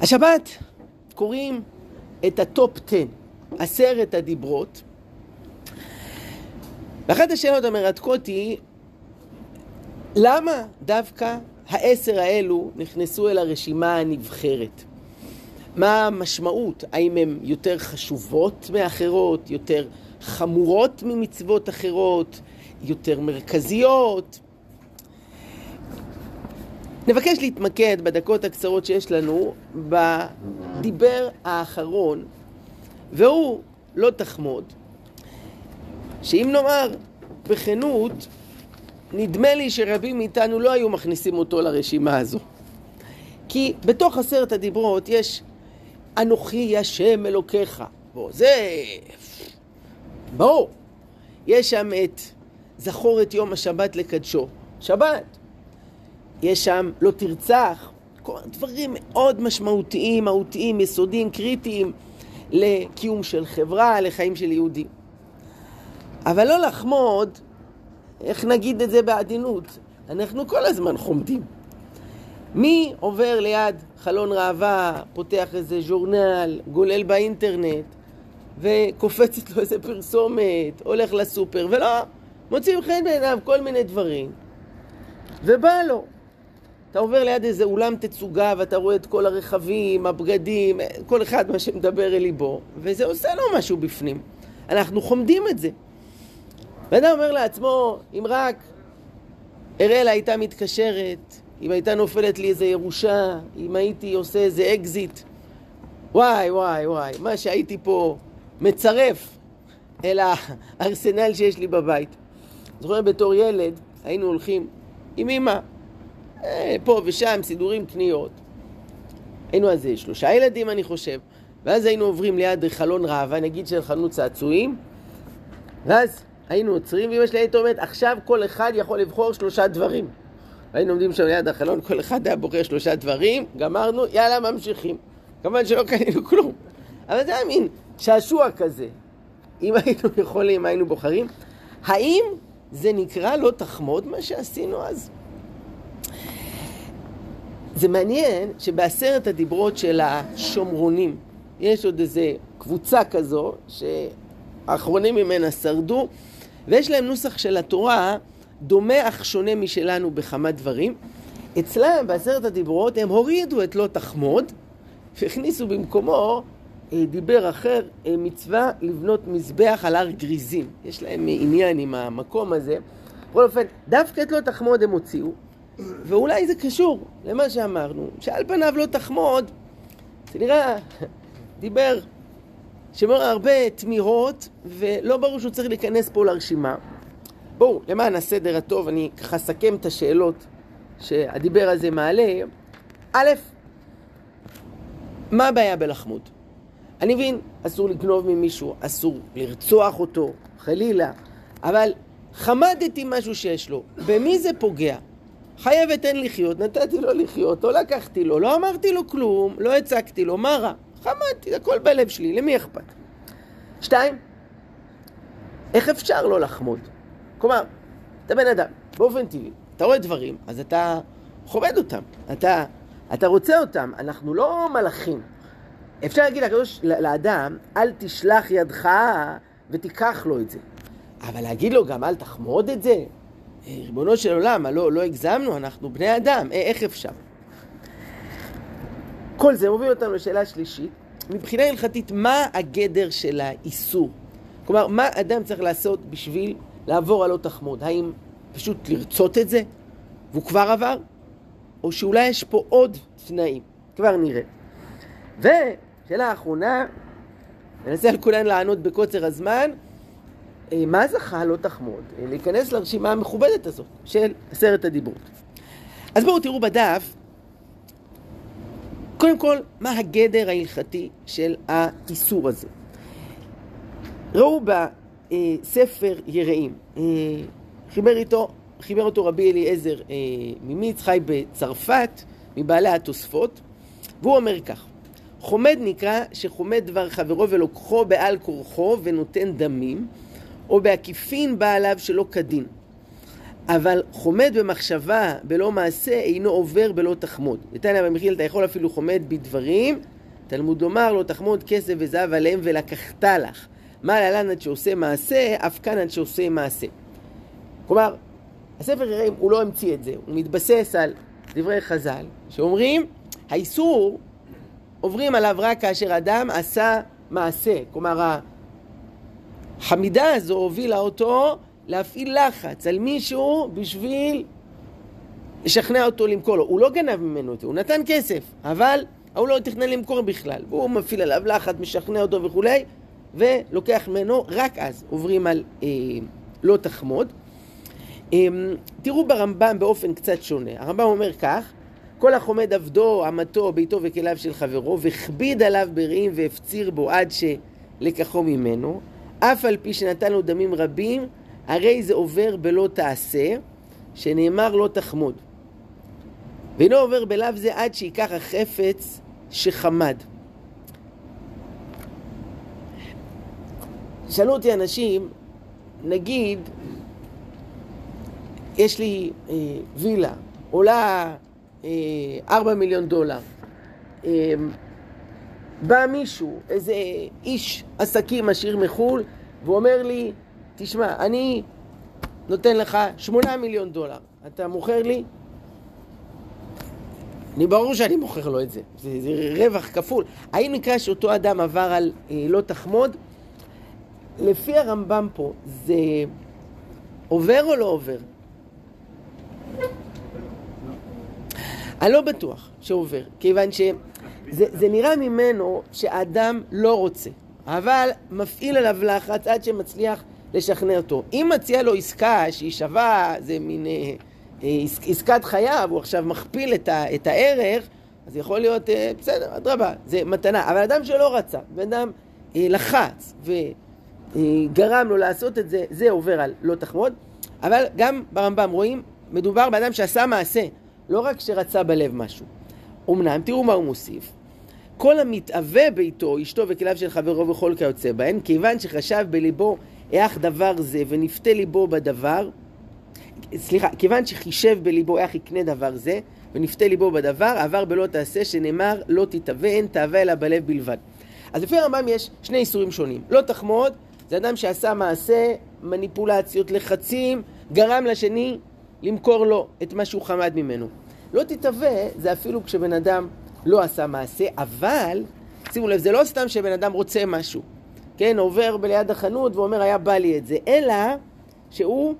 השבת קוראים את הטופ 10, עשרת הדיברות. ואחת השאלות המרתקות היא, למה דווקא העשר האלו נכנסו אל הרשימה הנבחרת? מה המשמעות? האם הן יותר חשובות מאחרות, יותר חמורות ממצוות אחרות, יותר מרכזיות? נבקש להתמקד בדקות הקצרות שיש לנו בדיבר האחרון, והוא לא תחמוד, שאם נאמר בכנות, נדמה לי שרבים מאיתנו לא היו מכניסים אותו לרשימה הזו. כי בתוך עשרת הדיברות יש אנוכי השם אלוקיך. בוא, זה... ברור. יש שם את זכור את יום השבת לקדשו. שבת. יש שם לא תרצח. כל דברים מאוד משמעותיים, מהותיים, יסודיים, קריטיים לקיום של חברה, לחיים של יהודים. אבל לא לחמוד, איך נגיד את זה בעדינות? אנחנו כל הזמן חומדים. מי עובר ליד חלון ראווה, פותח איזה ז'ורנל, גולל באינטרנט, וקופצת לו איזה פרסומת, הולך לסופר, ולא, מוצאים חן בעיניו כל מיני דברים, ובא לו. אתה עובר ליד איזה אולם תצוגה ואתה רואה את כל הרכבים, הבגדים, כל אחד מה שמדבר אל ליבו, וזה עושה לו משהו בפנים. אנחנו חומדים את זה. ואדם אומר לעצמו, אם רק אראלה הייתה מתקשרת, אם הייתה נופלת לי איזה ירושה, אם הייתי עושה איזה אקזיט, וואי וואי וואי, מה שהייתי פה מצרף אל הארסנל שיש לי בבית. זוכר בתור ילד, היינו הולכים עם אמא, פה ושם, סידורים, קניות. היינו אז שלושה ילדים, אני חושב, ואז היינו עוברים ליד חלון ראווה, נגיד של חנות צעצועים, ואז היינו עוצרים, ואמא שלי הייתה אומרת, עכשיו כל אחד יכול לבחור שלושה דברים. היינו עומדים שם ליד החלון, כל אחד היה בוחר שלושה דברים, גמרנו, יאללה, ממשיכים. כמובן שלא קנינו כלום. אבל זה היה מין שעשוע כזה. אם היינו יכולים, היינו בוחרים. האם זה נקרא לא תחמוד מה שעשינו אז? זה מעניין שבעשרת הדיברות של השומרונים, יש עוד איזה קבוצה כזו, שהאחרונים ממנה שרדו, ויש להם נוסח של התורה דומה אך שונה משלנו בכמה דברים. אצלם בעשרת הדיברות הם הורידו את לא תחמוד והכניסו במקומו אה, דיבר אחר, אה, מצווה לבנות מזבח על הר גריזים. יש להם עניין עם המקום הזה. בכל אופן, דווקא את לא תחמוד הם הוציאו, ואולי זה קשור למה שאמרנו, שעל פניו לא תחמוד, זה נראה, דיבר שמעורר הרבה תמיהות, ולא ברור שהוא צריך להיכנס פה לרשימה. בואו, למען הסדר הטוב, אני ככה אסכם את השאלות שהדיבר הזה מעלה. א', מה הבעיה בלחמוד? אני מבין, אסור לגנוב ממישהו, אסור לרצוח אותו, חלילה, אבל חמדתי משהו שיש לו, במי זה פוגע? חייב אתן לחיות, נתתי לו לחיות, לא לקחתי לו, לא אמרתי לו כלום, לא הצגתי לו, מה רע? חמדתי, הכל בלב שלי, למי אכפת? שתיים, איך אפשר לא לחמוד? כלומר, אתה בן אדם, באופן טבעי, אתה רואה דברים, אז אתה חומד אותם, אתה, אתה רוצה אותם, אנחנו לא מלאכים. אפשר להגיד לקדוש, לאדם, אל תשלח ידך ותיקח לו את זה. אבל להגיד לו גם אל תחמוד את זה? ריבונו של עולם, לא, לא הגזמנו, אנחנו בני אדם, אה, איך אפשר? כל זה מוביל אותנו לשאלה שלישית, מבחינה הלכתית, מה הגדר של האיסור? כלומר, מה אדם צריך לעשות בשביל לעבור על לא תחמוד? האם פשוט לרצות את זה, והוא כבר עבר? או שאולי יש פה עוד תנאים? כבר נראה. ושאלה האחרונה, ננסה על כולן לענות בקוצר הזמן, מה זכה לא תחמוד? אה, להיכנס לרשימה המכובדת הזאת של עשרת הדיברות. אז בואו תראו בדף, קודם כל, מה הגדר ההלכתי של האיסור הזה. ראו בספר יראים, אה, חיבר, איתו, חיבר אותו רבי אליעזר ממיץ, חי בצרפת, מבעלי התוספות, והוא אומר כך: חומד נקרא שחומד דבר חברו ולוקחו בעל כורחו ונותן דמים, או בעקיפין בא עליו שלא כדין. אבל חומד במחשבה בלא מעשה אינו עובר בלא תחמוד. נתניה במחיל אתה יכול אפילו חומד בדברים, תלמוד לומר לא תחמוד כסף וזהב עליהם ולקחת לך. מה להלן עד שעושה מעשה, אף כאן עד שעושה מעשה. כלומר, הספר יראים הוא לא המציא את זה, הוא מתבסס על דברי חז"ל, שאומרים, האיסור עוברים עליו רק כאשר אדם עשה מעשה. כלומר, החמידה הזו הובילה אותו להפעיל לחץ על מישהו בשביל לשכנע אותו למכור לו. הוא לא גנב ממנו את זה, הוא נתן כסף, אבל הוא לא תכנן למכור בכלל. והוא מפעיל עליו לחץ, משכנע אותו וכולי, ולוקח ממנו, רק אז עוברים על אה, לא תחמוד. אה, תראו ברמב"ם באופן קצת שונה. הרמב"ם אומר כך, כל החומד עבדו, אמתו, ביתו וכליו של חברו, והכביד עליו ברעים והפציר בו עד שלקחו ממנו, אף על פי שנתן לו דמים רבים, הרי זה עובר בלא תעשה, שנאמר לא תחמוד. ואינו עובר בלאו זה עד שייקח החפץ שחמד. שאלו אותי אנשים, נגיד, יש לי אה, וילה, עולה אה, ארבע מיליון דולר. אה, בא מישהו, איזה איש עסקים עשיר מחו"ל, ואומר לי, תשמע, אני נותן לך שמונה מיליון דולר, אתה מוכר לי? אני ברור שאני מוכר לו את זה, זה, זה רווח כפול. האם נקרא שאותו אדם עבר על אה, לא תחמוד? לפי הרמב"ם פה, זה עובר או לא עובר? אני לא בטוח שעובר, כיוון שזה נראה ממנו שאדם לא רוצה, אבל מפעיל עליו לחץ עד שמצליח לשכנע אותו. אם מציע לו עסקה שהיא שווה, זה מין אה, אה, עסקת חייו, הוא עכשיו מכפיל את, ה, את הערך, אז יכול להיות, אה, בסדר, אדרבה, זה מתנה. אבל אדם שלא רצה, בן אדם אה, לחץ וגרם לו לעשות את זה, זה עובר על לא תחמוד. אבל גם ברמב"ם רואים, מדובר באדם שעשה מעשה, לא רק שרצה בלב משהו. אמנם, תראו מה הוא מוסיף. כל המתאווה ביתו, אשתו וכליו של חברו וכל כיוצא בהן, כיוון שחשב בליבו איך דבר זה ונפתה ליבו בדבר, סליחה, כיוון שחישב בליבו איך יקנה דבר זה, ונפתה ליבו בדבר, עבר בלא תעשה, שנאמר לא תתאווה, אין תאווה אלא בלב בלבד. אז לפי הרמב"ם יש שני איסורים שונים. לא תחמוד, זה אדם שעשה מעשה, מניפולציות, לחצים, גרם לשני למכור לו את מה שהוא חמד ממנו. לא תתהווה, זה אפילו כשבן אדם לא עשה מעשה, אבל, שימו לב, זה לא סתם שבן אדם רוצה משהו. כן, עובר בליד החנות ואומר, היה בא לי את זה, אלא שהוא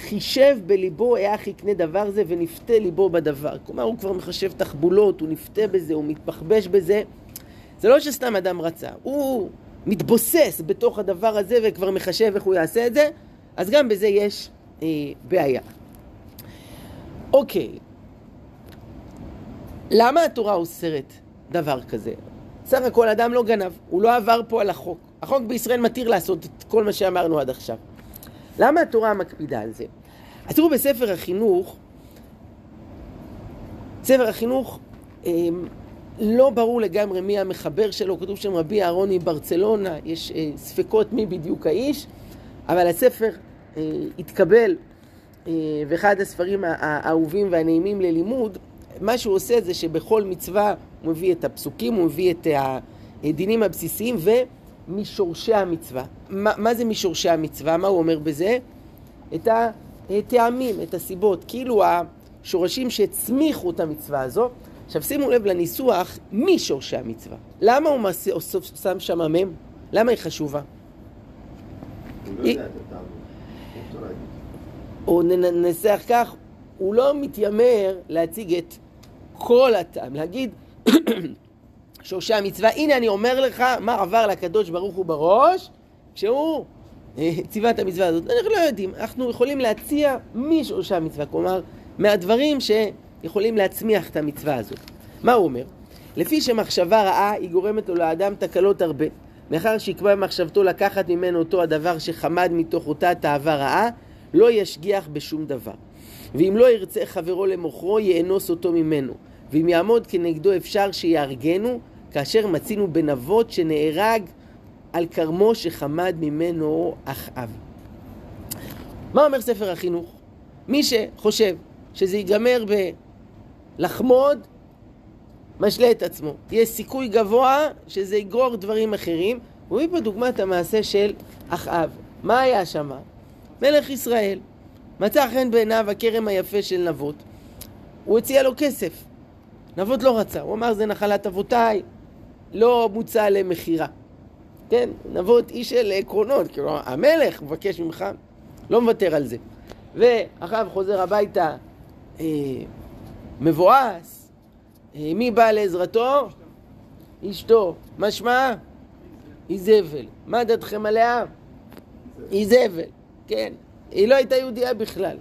חישב בליבו איך יקנה דבר זה ונפתה ליבו בדבר. כלומר, הוא כבר מחשב תחבולות, הוא נפתה בזה, הוא מתבחבש בזה. זה לא שסתם אדם רצה, הוא מתבוסס בתוך הדבר הזה וכבר מחשב איך הוא יעשה את זה, אז גם בזה יש אה, בעיה. אוקיי, למה התורה אוסרת דבר כזה? סך הכל אדם לא גנב, הוא לא עבר פה על החוק. החוק בישראל מתיר לעשות את כל מה שאמרנו עד עכשיו. למה התורה מקפידה על זה? אז תראו בספר החינוך, ספר החינוך אה, לא ברור לגמרי מי המחבר שלו, כתוב שם רבי אהרון מברצלונה, יש אה, ספקות מי בדיוק האיש, אבל הספר אה, התקבל, אה, ואחד הספרים האהובים והנעימים ללימוד, מה שהוא עושה זה שבכל מצווה הוא מביא את הפסוקים, הוא מביא את הדינים הבסיסיים ומשורשי המצווה. מה, מה זה משורשי המצווה? מה הוא אומר בזה? את הטעמים, את הסיבות, כאילו השורשים שהצמיחו את המצווה הזו. עכשיו שימו לב לניסוח משורשי המצווה. למה הוא מעשה, שם שם המם? למה היא חשובה? או ננסח כך, הוא לא מתיימר להציג את כל הטעם, להגיד שורשי המצווה, הנה אני אומר לך מה עבר לקדוש ברוך הוא בראש כשהוא אה, ציווה את המצווה הזאת. אנחנו לא יודעים, אנחנו יכולים להציע משורשי המצווה, כלומר מהדברים שיכולים להצמיח את המצווה הזאת. מה הוא אומר? לפי שמחשבה רעה היא גורמת לו לאדם תקלות הרבה. מאחר שיקבע במחשבתו לקחת ממנו אותו הדבר שחמד מתוך אותה תאווה רעה, לא ישגיח בשום דבר. ואם לא ירצה חברו למוכרו, יאנוס אותו ממנו. ואם יעמוד כנגדו אפשר שיהרגנו, כאשר מצינו בנבות שנהרג על כרמו שחמד ממנו אחאב. מה אומר ספר החינוך? מי שחושב שזה ייגמר בלחמוד, משלה את עצמו. יש סיכוי גבוה שזה יגרור דברים אחרים. הוא מביא פה דוגמת המעשה של אחאב. מה היה שם? מלך ישראל. מצא חן בעיניו הכרם היפה של נבות. הוא הציע לו כסף. נבות לא רצה, הוא אמר זה נחלת אבותיי, לא מוצע למכירה. כן, נבות איש של עקרונות, כאילו המלך מבקש ממך, לא מוותר על זה. ואחריו חוזר הביתה אה, מבואס, אה, מי בא לעזרתו? אשתו. מה שמה? איזבל. מה דעתכם עליה? איזבל, כן. היא לא הייתה יהודייה בכלל.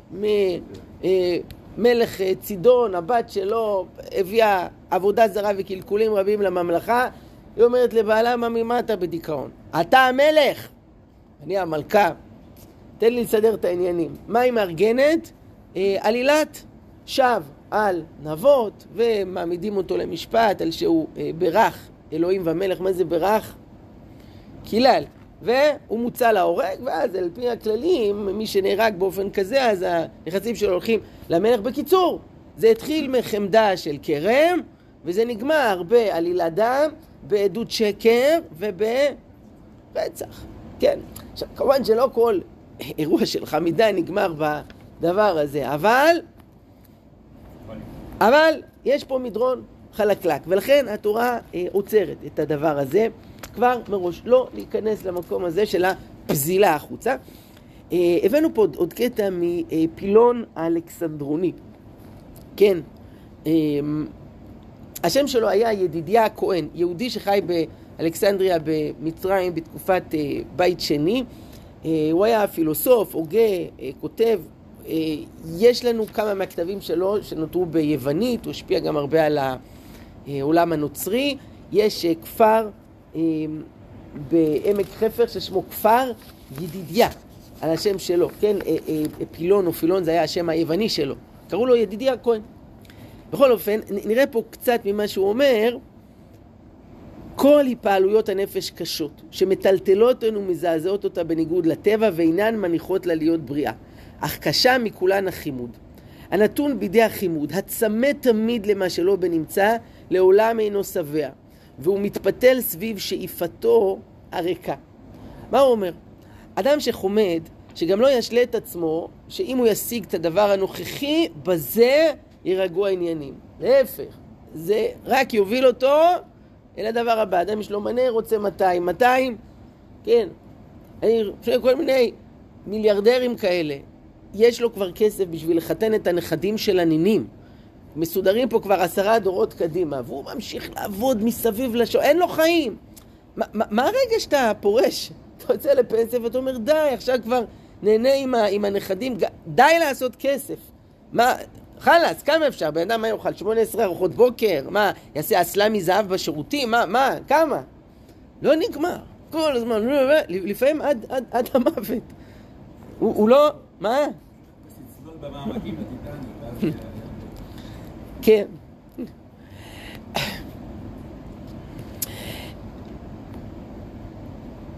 מלך אה, צידון, הבת שלו, הביאה עבודה זרה וקלקולים רבים לממלכה. היא אומרת לבעלה, מה ממה אתה בדיכאון? אתה המלך! אני המלכה. תן לי לסדר את העניינים. מה היא מארגנת? אה, עלילת שווא על נבות, ומעמידים אותו למשפט על שהוא אה, ברך אלוהים והמלך. מה זה ברך? קילל. והוא מוצא להורג, ואז על פי הכללים, מי שנהרג באופן כזה, אז הנכסים שלו הולכים למלך. בקיצור, זה התחיל מחמדה של כרם, וזה נגמר בעלילת דם, בעדות שקר וברצח. כן. עכשיו, כמובן שלא כל אירוע של חמידה נגמר בדבר הזה, אבל, אבל יש פה מדרון חלקלק, ולכן התורה אה, עוצרת את הדבר הזה. כבר מראש, לא להיכנס למקום הזה של הפזילה החוצה. אה, הבאנו פה עוד, עוד קטע מפילון האלכסנדרוני. כן, אה, השם שלו היה ידידיה הכהן, יהודי שחי באלכסנדריה במצרים בתקופת אה, בית שני. הוא היה פילוסוף, הוגה, כותב. יש לנו כמה מהכתבים שלו שנותרו ביוונית, הוא השפיע גם הרבה על העולם הנוצרי. יש כפר אמ, בעמק חפר ששמו כפר ידידיה, על השם שלו, כן? אה, אה, פילון או פילון זה היה השם היווני שלו. קראו לו ידידיה כהן. בכל אופן, נראה פה קצת ממה שהוא אומר. כל התפעלויות הנפש קשות, שמטלטלות אותנו ומזעזעות אותה בניגוד לטבע ואינן מניחות לה להיות בריאה. אך קשה מכולן החימוד. הנתון בידי החימוד, הצמא תמיד למה שלא בנמצא, לעולם אינו שבע. והוא מתפתל סביב שאיפתו הריקה. מה הוא אומר? אדם שחומד, שגם לא ישלה את עצמו, שאם הוא ישיג את הדבר הנוכחי, בזה יירגעו העניינים. להפך, זה רק יוביל אותו אל הדבר הבא. אדם יש לו מנה, רוצה 200. 200, כן. אני חושב כל מיני מיליארדרים כאלה. יש לו כבר כסף בשביל לחתן את הנכדים של הנינים. מסודרים פה כבר עשרה דורות קדימה, והוא ממשיך לעבוד מסביב לשעון, אין לו חיים. מה, מה, מה הרגע שאתה פורש? אתה יוצא לפנסיה ואתה אומר, די, עכשיו כבר נהנה עם, ה, עם הנכדים, די לעשות כסף. מה, חלאס, כמה אפשר? בן אדם מה יאכל? 18 ארוחות בוקר? מה, יעשה אסלה מזהב בשירותים? מה, מה, כמה? לא נגמר. כל הזמן, לפעמים עד, עד, עד המוות. הוא, הוא לא, מה? כן.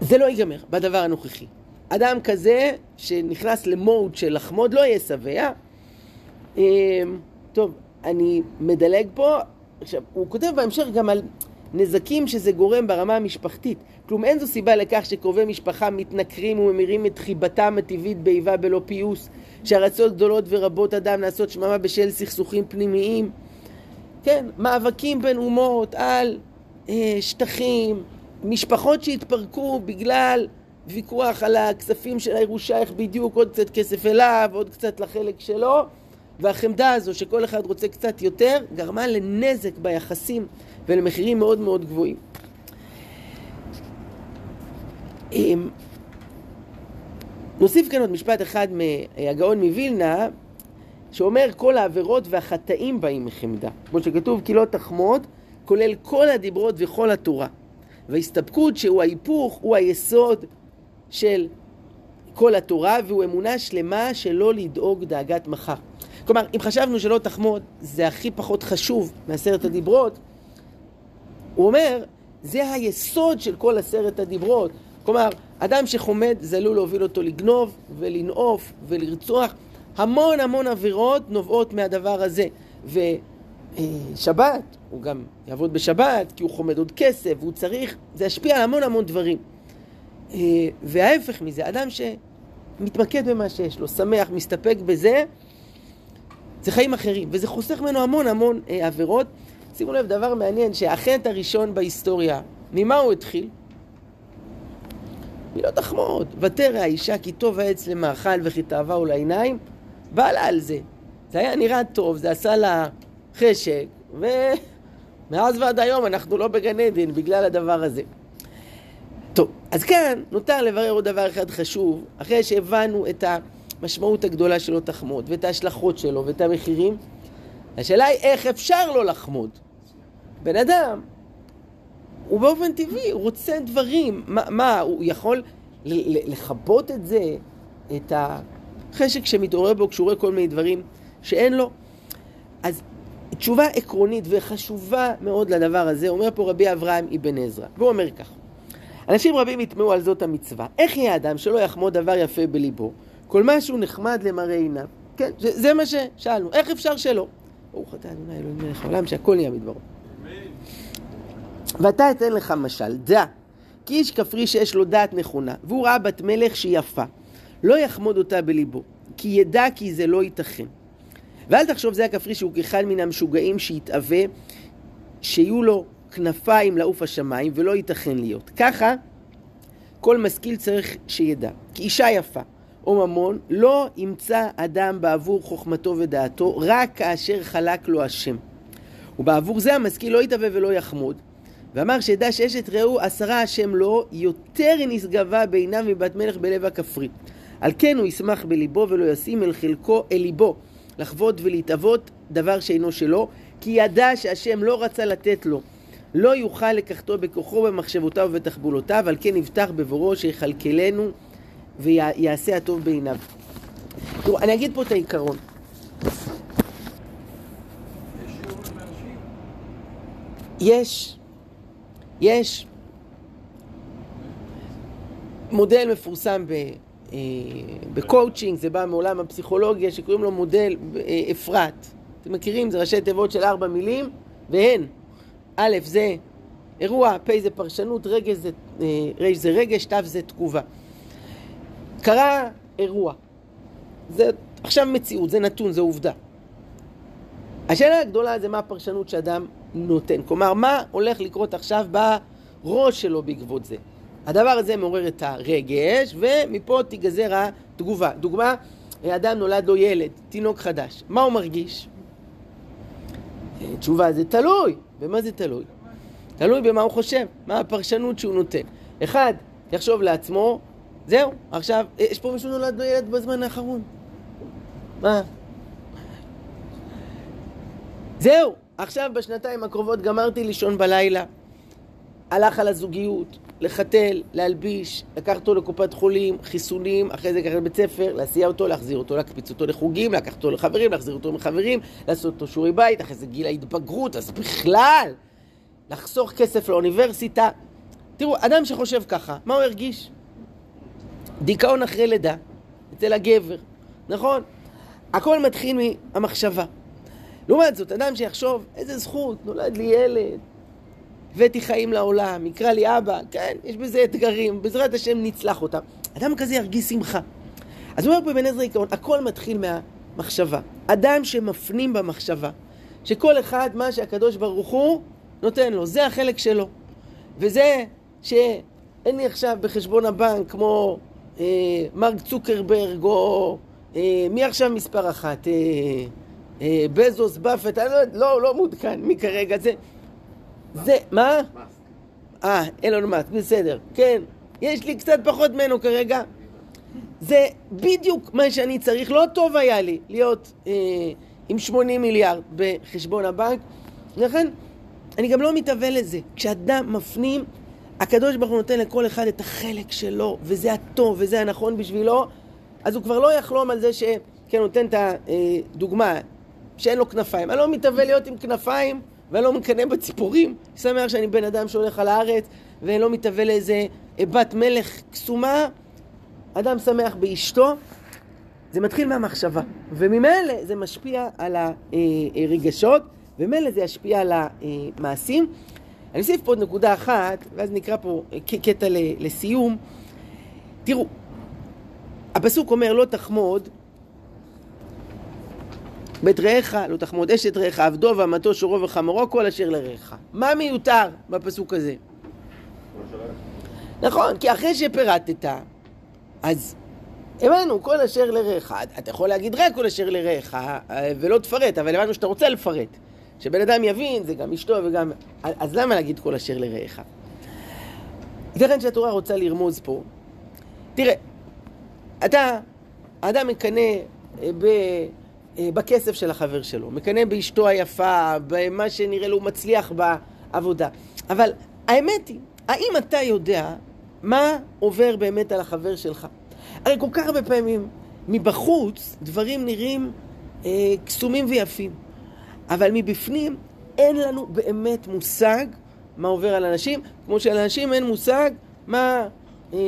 זה לא ייגמר בדבר הנוכחי. אדם כזה שנכנס למוד של לחמוד לא יהיה שבע. אמ, טוב, אני מדלג פה. עכשיו, הוא כותב בהמשך גם על נזקים שזה גורם ברמה המשפחתית. כלום אין זו סיבה לכך שקרובי משפחה מתנכרים וממירים את חיבתם הטבעית באיבה בלא פיוס, שארצות גדולות ורבות אדם נעשות שממה בשל סכסוכים פנימיים. כן, מאבקים בין אומות על אה, שטחים, משפחות שהתפרקו בגלל ויכוח על הכספים של הירושה, איך בדיוק עוד קצת כסף אליו, עוד קצת לחלק שלו, והחמדה הזו שכל אחד רוצה קצת יותר, גרמה לנזק ביחסים ולמחירים מאוד מאוד גבוהים. נוסיף כאן עוד משפט אחד מהגאון מווילנה, שאומר כל העבירות והחטאים באים מחמדה. כמו שכתוב, כי לא תחמוד, כולל כל הדיברות וכל התורה. וההסתפקות שהוא ההיפוך, הוא היסוד של כל התורה, והוא אמונה שלמה שלא לדאוג דאגת מחר. כלומר, אם חשבנו שלא תחמוד זה הכי פחות חשוב מעשרת הדיברות, הוא אומר, זה היסוד של כל עשרת הדיברות. כלומר, אדם שחומד זה עלול להוביל אותו לגנוב ולנאוף ולרצוח. המון המון עבירות נובעות מהדבר הזה. ושבת, הוא גם יעבוד בשבת, כי הוא חומד עוד כסף, והוא צריך, זה ישפיע על המון המון דברים. אה, וההפך מזה, אדם שמתמקד במה שיש לו, שמח, מסתפק בזה, זה חיים אחרים, וזה חוסך ממנו המון המון אה, עבירות. שימו לב, דבר מעניין, שהחטא הראשון בהיסטוריה, ממה הוא התחיל? מילות תחמוד. ותרא האישה כי טוב העץ למאכל וכי תאווה לעיניים, בא לה על זה. זה היה נראה טוב, זה עשה לה חשק, ומאז ועד היום אנחנו לא בגן עדן בגלל הדבר הזה. טוב, אז כאן נותר לברר עוד דבר אחד חשוב, אחרי שהבנו את המשמעות הגדולה שלו תחמוד, ואת ההשלכות שלו, ואת המחירים, השאלה היא איך אפשר לא לחמוד. בן אדם, הוא באופן טבעי, הוא רוצה דברים, מה, מה הוא יכול לכבות את זה, את החשק שמתעורר בו כשהוא רואה כל מיני דברים שאין לו? אז תשובה עקרונית וחשובה מאוד לדבר הזה, אומר פה רבי אברהם אבן עזרא, והוא אומר כך: אנשים רבים יטמעו על זאת המצווה. איך יהיה אדם שלא יחמוד דבר יפה בליבו, כל משהו נחמד למראה עיניו? כן, זה, זה מה ששאלנו, איך אפשר שלא? ברוך אתה אדוני אלוהים מלך העולם שהכל נהיה מדברו. ואתה אתן לך משל, דע, כי איש כפרי שיש לו דעת נכונה, והוא ראה בת מלך שהיא יפה, לא יחמוד אותה בליבו, כי ידע כי זה לא ייתכן. ואל תחשוב זה הכפרי שהוא כאחד מן המשוגעים שיתאווה, שיהיו לו כנפיים לעוף השמיים ולא ייתכן להיות. ככה כל משכיל צריך שידע. כי אישה יפה או ממון לא ימצא אדם בעבור חוכמתו ודעתו רק כאשר חלק לו השם. ובעבור זה המשכיל לא יתהווה ולא יחמוד. ואמר שידע שאשת רעהו עשרה השם לו יותר נשגבה בעיניו מבת מלך בלב הכפרי. על כן הוא ישמח בליבו ולא ישים אל חלקו אל ליבו לחוות ולהתאבות דבר שאינו שלו כי ידע שהשם לא רצה לתת לו לא יוכל לקחתו בכוחו במחשבותיו ובתחבולותיו, על כן יבטח בבורו שיכלכלנו ויעשה הטוב בעיניו. תראו, אני אגיד פה את העיקרון. יש, יש מודל מפורסם ב, אה, בקואוצ'ינג, זה בא מעולם הפסיכולוגיה, שקוראים לו מודל אה, אפרת. אתם מכירים? זה ראשי תיבות של ארבע מילים, והן א' זה אירוע, פ' זה פרשנות, רגש זה, אה, ר' זה רגש, ת' זה תגובה. קרה אירוע. זה עכשיו מציאות, זה נתון, זה עובדה. השאלה הגדולה זה מה הפרשנות שאדם נותן. כלומר, מה הולך לקרות עכשיו בראש שלו בעקבות זה. הדבר הזה מעורר את הרגש, ומפה תיגזר התגובה. דוגמה, אדם נולד לו ילד, תינוק חדש. מה הוא מרגיש? תשובה, זה תלוי. במה זה תלוי? תלוי במה הוא חושב, מה הפרשנות שהוא נותן. אחד, יחשוב לעצמו, זהו, עכשיו, יש פה מישהו נולד ילד בזמן האחרון. מה? זהו, עכשיו בשנתיים הקרובות גמרתי לישון בלילה. הלך על הזוגיות, לחתל, להלביש, לקח אותו לקופת חולים, חיסונים, אחרי זה לקחת לבית ספר, להסיע אותו, להחזיר אותו, להקפיץ אותו לחוגים, לקחת אותו לחברים, להחזיר אותו מחברים, לעשות אותו שיעורי בית, אחרי זה גיל ההתבגרות, אז בכלל, לחסוך כסף לאוניברסיטה. תראו, אדם שחושב ככה, מה הוא הרגיש? דיכאון אחרי לידה, אצל הגבר, נכון? הכל מתחיל מהמחשבה. לעומת זאת, אדם שיחשוב, איזה זכות, נולד לי ילד, הבאתי חיים לעולם, יקרא לי אבא, כן, יש בזה אתגרים, בעזרת השם נצלח אותם. אדם כזה ירגיש שמחה. אז הוא אומר פה בן עזרא עיקרון, הכל מתחיל מהמחשבה. אדם שמפנים במחשבה, שכל אחד, מה שהקדוש ברוך הוא נותן לו, זה החלק שלו. וזה שאין לי עכשיו בחשבון הבנק כמו אה, מרק צוקרברג או אה, מי עכשיו מספר אחת? אה, בזוס, באפט, אני לא, לא, לא מעודכן מי כרגע זה. זה, מה? אה, אילון מאסק, בסדר. כן, יש לי קצת פחות ממנו כרגע. זה בדיוק מה שאני צריך. לא טוב היה לי להיות אה, עם 80 מיליארד בחשבון הבנק. לכן, אני גם לא מתאבל לזה. כשאדם מפנים, הקדוש ברוך הוא נותן לכל אחד את החלק שלו, וזה הטוב, וזה הנכון בשבילו, אז הוא כבר לא יחלום על זה ש... כן, נותן את הדוגמה, שאין לו כנפיים. אני לא מתאבל להיות עם כנפיים. ואני לא מקנא בציפורים, שמח שאני בן אדם שהולך על הארץ ואני לא מתהווה לאיזה בת מלך קסומה, אדם שמח באשתו, זה מתחיל מהמחשבה, וממילא זה משפיע על הרגשות, וממילא זה ישפיע על המעשים. אני אוסיף פה עוד נקודה אחת, ואז נקרא פה קטע לסיום. תראו, הפסוק אומר לא תחמוד בית רעך, לא תחמוד אשת רעך, עבדו ואמתו שורו וחמורו, כל אשר לרעך. מה מיותר בפסוק הזה? נכון, כי אחרי שפירטת, אז הבנו, כל אשר לרעך. אתה יכול להגיד רק כל אשר לרעך, ולא תפרט, אבל הבנו שאתה רוצה לפרט. שבן אדם יבין, זה גם אשתו וגם... אז למה להגיד כל אשר לרעך? ייתכן שהתורה רוצה לרמוז פה. תראה, אתה, האדם מקנא ב... אה, בכסף של החבר שלו, מקנא באשתו היפה, במה שנראה לו מצליח בעבודה. אבל האמת היא, האם אתה יודע מה עובר באמת על החבר שלך? הרי כל כך הרבה פעמים מבחוץ דברים נראים אה, קסומים ויפים, אבל מבפנים אין לנו באמת מושג מה עובר על אנשים, כמו שלאנשים אין מושג מה אה,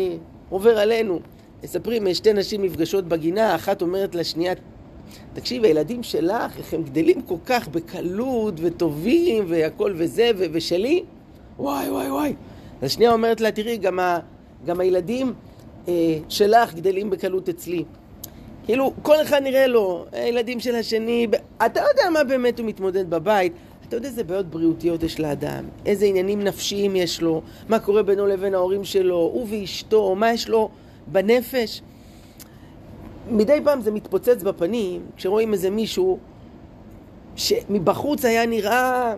עובר עלינו. מספרים, אה, שתי נשים נפגשות בגינה, אחת אומרת לשנייה, תקשיב, הילדים שלך, איך הם גדלים כל כך בקלות וטובים והכל וזה ו- ושלי? וואי וואי וואי. השנייה אומרת לה, תראי, גם, ה- גם הילדים אה, שלך גדלים בקלות אצלי. כאילו, כל אחד נראה לו, הילדים של השני, אתה יודע מה באמת הוא מתמודד בבית. אתה יודע איזה בעיות בריאותיות יש לאדם, איזה עניינים נפשיים יש לו, מה קורה בינו לבין ההורים שלו, הוא ואשתו, מה יש לו בנפש. מדי פעם זה מתפוצץ בפנים, כשרואים איזה מישהו שמבחוץ היה נראה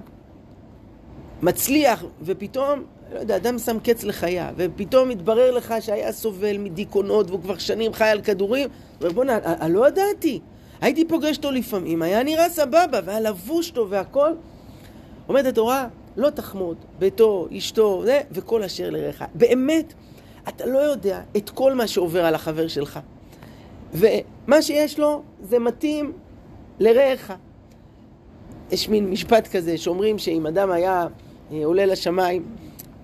מצליח, ופתאום, לא יודע, אדם שם קץ לחייו, ופתאום מתברר לך שהיה סובל מדיכאונות והוא כבר שנים חי על כדורים, אומר בוא'נה, אני לא ידעתי. הייתי פוגש אותו לפעמים, היה נראה סבבה, והיה לבוש טוב והכל. אומרת התורה, לא תחמוד, ביתו, אשתו, וכל אשר לרעך. באמת, אתה לא יודע את כל מה שעובר על החבר שלך. ומה שיש לו זה מתאים לרעך. יש מין משפט כזה שאומרים שאם אדם היה אה, עולה לשמיים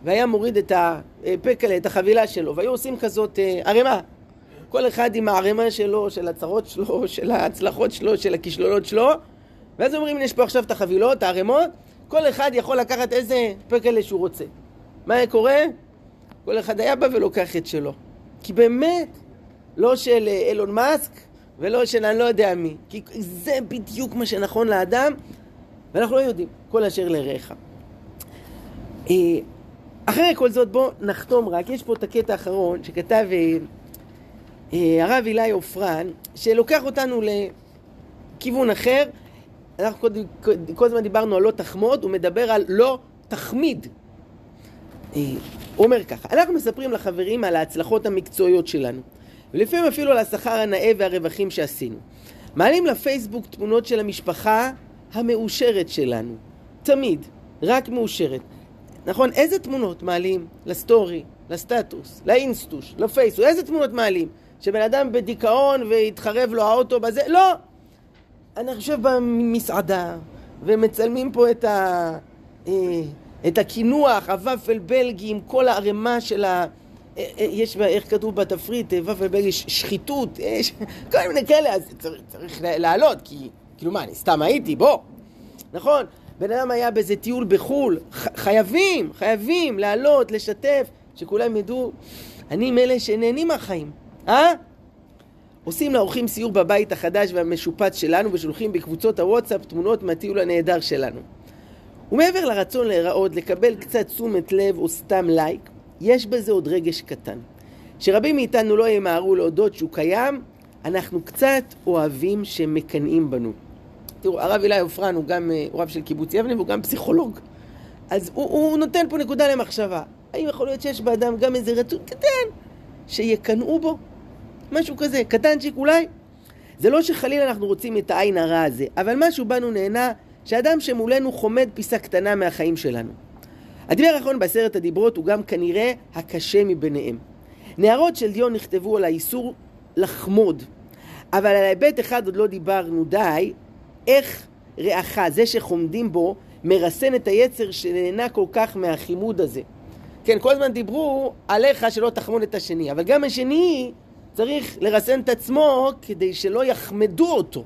והיה מוריד את הפקלה, את החבילה שלו, והיו עושים כזאת אה, ערימה. כל אחד עם הערימה שלו, של הצרות שלו, של ההצלחות שלו, של הכישלונות שלו, ואז אומרים, יש פה עכשיו את החבילות, הערימות, כל אחד יכול לקחת איזה פקלה שהוא רוצה. מה היה קורה? כל אחד היה בא ולוקח את שלו. כי באמת, לא של אה, אילון מאסק ולא של אני לא יודע מי. כי זה בדיוק מה שנכון לאדם, ואנחנו לא יודעים, כל אשר לרעך. אה, אחרי כל זאת בואו נחתום רק, יש פה את הקטע האחרון שכתב אה, הרב אילי עופרן, שלוקח אותנו לכיוון אחר. אנחנו כל, כל הזמן דיברנו על לא תחמוד, הוא מדבר על לא תחמיד. הוא אומר ככה, אנחנו מספרים לחברים על ההצלחות המקצועיות שלנו. ולפעמים אפילו על השכר הנאה והרווחים שעשינו. מעלים לפייסבוק תמונות של המשפחה המאושרת שלנו. תמיד, רק מאושרת. נכון, איזה תמונות מעלים לסטורי, לסטטוס, לאינסטוש, לפייסבוק, איזה תמונות מעלים? שבן אדם בדיכאון והתחרב לו האוטו בזה? לא! אני חושב במסעדה, ומצלמים פה את, ה, אה, את הקינוח, הוואפל בלגי עם כל הערימה של ה... אה, אה, יש, איך כתוב בתפריט, אה, ופל יש שחיתות, יש כל מיני כאלה, אז צריך, צריך לעלות, כי כאילו מה, אני סתם הייתי, בוא. נכון, בן אדם היה באיזה טיול בחו"ל, חייבים, חייבים לעלות, לשתף, שכולם ידעו, אני מאלה שנהנים מהחיים, אה? עושים לאורחים סיור בבית החדש והמשופץ שלנו ושולחים בקבוצות הוואטסאפ תמונות מהטיול הנהדר שלנו. ומעבר לרצון להיראות, לקבל קצת תשומת לב או סתם לייק, יש בזה עוד רגש קטן. שרבים מאיתנו לא ימהרו להודות שהוא קיים, אנחנו קצת אוהבים שמקנאים בנו. תראו, הרב אילי עופרן הוא גם, אה, הוא רב של קיבוץ יבנה והוא גם פסיכולוג. אז הוא, הוא נותן פה נקודה למחשבה. האם יכול להיות שיש באדם גם איזה רצון קטן שיקנאו בו? משהו כזה, קטנצ'יק אולי? זה לא שחלילה אנחנו רוצים את העין הרע הזה, אבל משהו בנו נהנה שאדם שמולנו חומד פיסה קטנה מהחיים שלנו. הדיבר האחרון בעשרת הדיברות הוא גם כנראה הקשה מביניהם. נערות של דיון נכתבו על האיסור לחמוד, אבל על ההיבט אחד עוד לא דיברנו די, איך רעך, זה שחומדים בו, מרסן את היצר שנהנה כל כך מהחימוד הזה. כן, כל הזמן דיברו עליך שלא תחמוד את השני, אבל גם השני צריך לרסן את עצמו כדי שלא יחמדו אותו,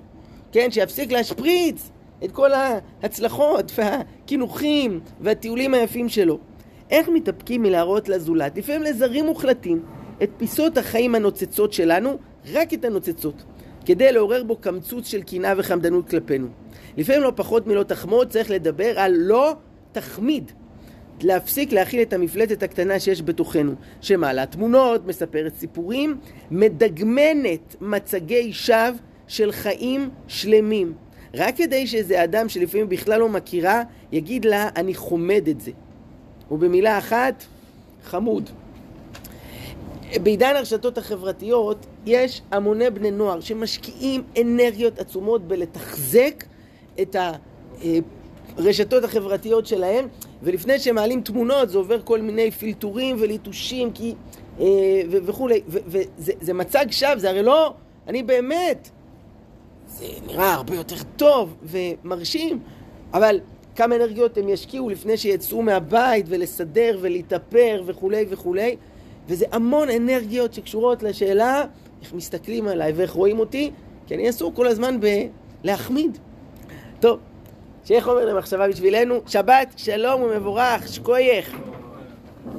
כן? שיפסיק להשפריץ את כל ההצלחות והקינוחים והטיולים היפים שלו. איך מתאפקים מלהראות לזולת? לפעמים לזרים מוחלטים את פיסות החיים הנוצצות שלנו, רק את הנוצצות, כדי לעורר בו קמצוץ של קנאה וחמדנות כלפינו. לפעמים לא פחות מלא תחמוד, צריך לדבר על לא תחמיד. להפסיק להכיל את המפלטת הקטנה שיש בתוכנו, שמעלה תמונות, מספרת סיפורים, מדגמנת מצגי שווא של חיים שלמים. רק כדי שאיזה אדם שלפעמים בכלל לא מכירה, יגיד לה, אני חומד את זה. ובמילה אחת, חמוד. בעידן הרשתות החברתיות יש המוני בני נוער שמשקיעים אנרגיות עצומות בלתחזק את הרשתות החברתיות שלהם ולפני שהם מעלים תמונות זה עובר כל מיני פילטורים וליטושים כי, אה, וכולי וזה מצג שווא, זה הרי לא, אני באמת זה נראה הרבה יותר טוב ומרשים אבל כמה אנרגיות הם ישקיעו לפני שיצאו מהבית ולסדר ולהתאפר וכולי וכולי וזה המון אנרגיות שקשורות לשאלה איך מסתכלים עליי ואיך רואים אותי כי אני עסוק כל הזמן בלהחמיד. טוב, שיהיה חומר למחשבה בשבילנו. שבת שלום ומבורך, שקוייך.